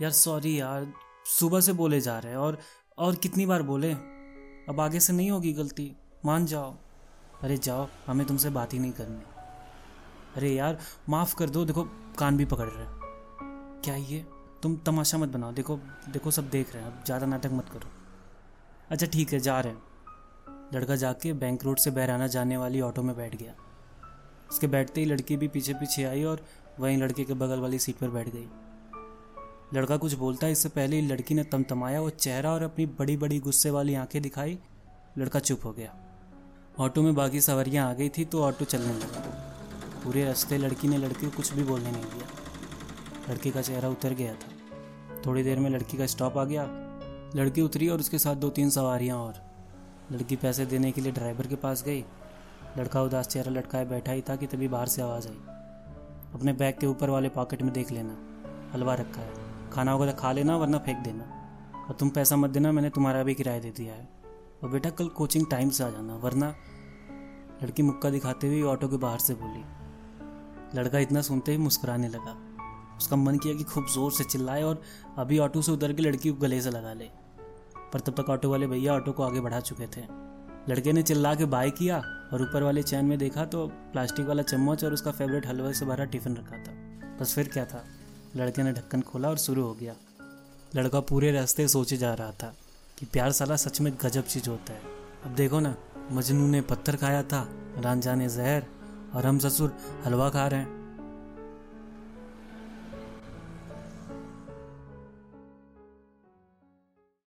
यार सॉरी यार, सुबह से बोले जा रहे हैं और और कितनी बार बोले? अब आगे से नहीं होगी गलती। मान जाओ। अरे जाओ, हमें तुमसे बात ही नहीं करनी। अरे यार, माफ़ कर दो, देखो, कान भी पकड़ रहे हैं। क्या ये? तुम तमाशा मत बनाओ, देखो देखो, सब देख रहे हैं। अब ज़्यादा नाटक मत करो। अच्छा ठीक है, जा रहे हैं। लड़का जाके बैंक रोड से बहराना जाने वाली ऑटो में बैठ गया। उसके बैठते ही लड़की भी पीछे पीछे आई और वहीं लड़के के बगल वाली सीट पर बैठ गई। लड़का कुछ बोलता है इससे पहले ही लड़की ने तमतमाया वो चेहरा और अपनी बड़ी बड़ी गुस्से वाली आँखें दिखाई। लड़का चुप हो गया। ऑटो में बाकी सवारियाँ आ गई थी तो ऑटो चलने लगा। पूरे रास्ते लड़की ने लड़के को कुछ भी बोलने नहीं दिया। लड़के का चेहरा उतर गया था। थोड़ी देर में लड़की का स्टॉप आ गया। लड़की उतरी और उसके साथ दो तीन सवारियाँ और। लड़की पैसे देने के लिए ड्राइवर के पास गई। लड़का उदास चेहरा लटकाए बैठा ही था कि तभी बाहर से आवाज़ आई। अपने बैग के ऊपर वाले पॉकेट में देख लेना। हलवा रखा है। खाना तो खा लेना वरना फेंक देना। और तुम पैसा मत देना, मैंने तुम्हारा भी किराया दे दिया है। और बेटा कल कोचिंग टाइम से आ जाना, वरना लड़की मुक्का दिखाते हुए ऑटो के बाहर से बोली। लड़का इतना सुनते ही मुस्कुराने लगा। उसका मन किया कि खूब ज़ोर से चिल्लाए और अभी ऑटो से उतर के लड़की को गले से लगा ले। पर तब तक ऑटो वाले भैया ऑटो को आगे बढ़ा चुके थे। लड़के ने चिल्ला के बाय किया और ऊपर वाले चैन में देखा तो प्लास्टिक वाला चम्मच और उसका फेवरेट हलवे से भरा टिफ़िन रखा था। बस फिर क्या था? लड़के ने ढक्कन खोला और शुरू हो गया। लड़का पूरे रास्ते सोचे जा रहा था कि प्यार साला सच में गजब चीज़ होता है। अब देखो ना, मजनू ने पत्थर खाया था, रांझा ने जहर और हम ससुर हलवा खा रहे हैं।